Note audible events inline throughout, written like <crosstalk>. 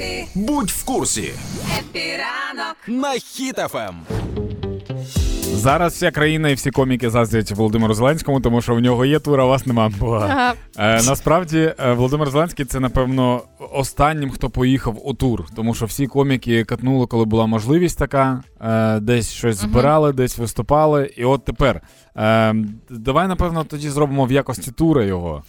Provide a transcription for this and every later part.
Happy, Будь в курсі Happy ранок. на Хіт-ФМ. Зараз вся країна і всі коміки заздрять Володимиру Зеленському, тому що в нього є тур, а вас нема. Бо, Ага. е, насправді е, Володимир Зеленський це, напевно, останнім, хто поїхав у тур, тому що всі коміки катнули, коли була можливість така, е, десь щось збирали, десь виступали. І от тепер. Е, давай, напевно, тоді зробимо в якості тура його.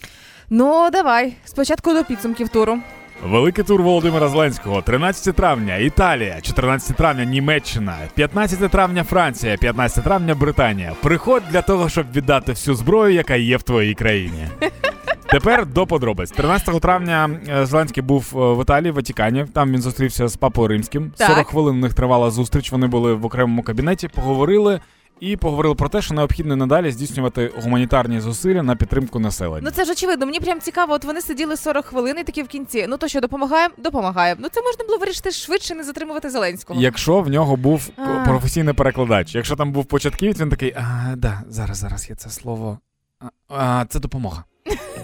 Ну, давай. Спочатку до підсумків туру. Великий тур Володимира Зеленського. 13 травня Італія, 14 травня Німеччина, 15 травня Франція, 15 травня Британія. Приходь для того, щоб віддати всю зброю, яка є в твоїй країні. <laughs> Тепер до подробиць. 13 травня е, Зеленський був е, в Італії, в Ватикані. Там він зустрівся з папою римським. Так. 40 хвилин у них тривала зустріч. Вони були в окремому кабінеті, поговорили і поговорили про те, що необхідно надалі здійснювати гуманітарні зусилля на підтримку населення. Ну це ж очевидно. Мені прям цікаво. От вони сиділи 40 хвилин і такі в кінці. Ну то що допомагаємо? Допомагає. Ну це можна було вирішити швидше, не затримувати Зеленського. Якщо в нього був А. професійний перекладач, якщо там був початківець, він такий, а, да, зараз, зараз є це слово. А, а, це допомога.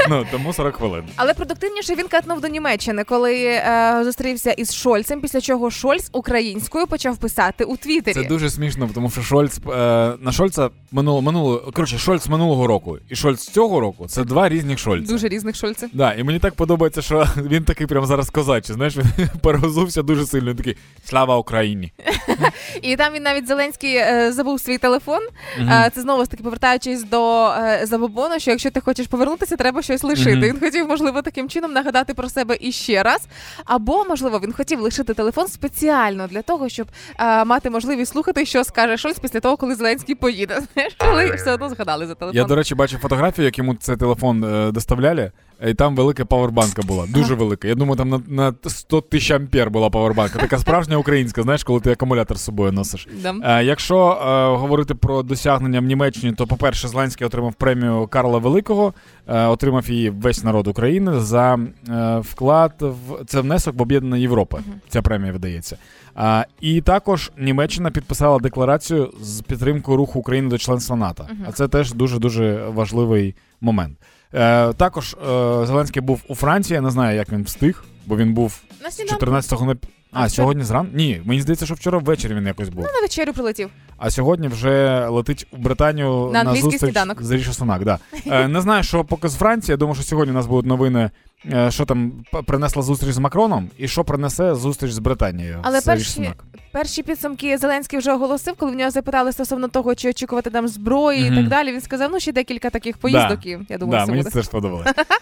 Ну, тому 40 хвилин. Але продуктивніше він катнув до Німеччини, коли е, зустрівся із Шольцем, після чого Шольц українською почав писати у Твіттері. Це дуже смішно, тому що Шольц е, на Шольца минуло минуло коротше, Шольц минулого року і Шольц цього року це два різних Шольца. Дуже різних Шольців. Да, і мені так подобається, що <laughs> він такий прям зараз козачий. Знаєш, він <laughs> перегозувся дуже сильно. Він такий Слава Україні! <laughs> І там він навіть Зеленський е, забув свій телефон. Е, це знову ж таки повертаючись до е, забобону, що якщо ти хочеш повернутися, треба щось лишити. Мгм. Він хотів, можливо, таким чином нагадати про себе іще раз. Або, можливо, він хотів лишити телефон спеціально для того, щоб е, мати можливість слухати, що скаже Шольц після того, коли Зеленський поїде. <laughs> Знаєш, коли все одно згадали за телефон. Я, до речі, бачив фотографію, як йому цей телефон е, доставляли, і там велика павербанка була. Дуже велика. Я думаю, там на, на 100 тисяч ампер була павербанка. Така справжня українська, знаєш, коли ти акумулятор з собою носиш. Да. Е, якщо е, говорити про досягнення в Німеччині, то, по-перше, Зеленський отримав премію Карла Великого, е, отримав її весь народ України за е, вклад в це внесок в об'єднана Європа. Ця премія видається. А, і також Німеччина підписала декларацію з підтримкою руху України до членства НАТО. А це теж дуже дуже важливий момент. Е, також е, Зеленський був у Франції. Я не знаю, як він встиг, бо він був сніданку 14-го на а, А, сьогодні зран? Ні, мені здається, що вчора ввечері він якось був. Ну, на вечерю прилетів. А сьогодні вже летить у Британію На на, зустріч сніданок. з Ріші Сунак. Да. Е, не знаю, що поки з Франції. Я думаю, що сьогодні у нас будуть новини, е, що там принесла зустріч з Макроном, і що принесе зустріч з Британією. Але з перші, Сунак. Перші підсумки Зеленський вже оголосив, коли в нього запитали стосовно того, чи очікувати там зброї і так далі. Він сказав, ну ще декілька таких поїздок, і я думаю, да, мені буде. це ж сподобалося. <laughs>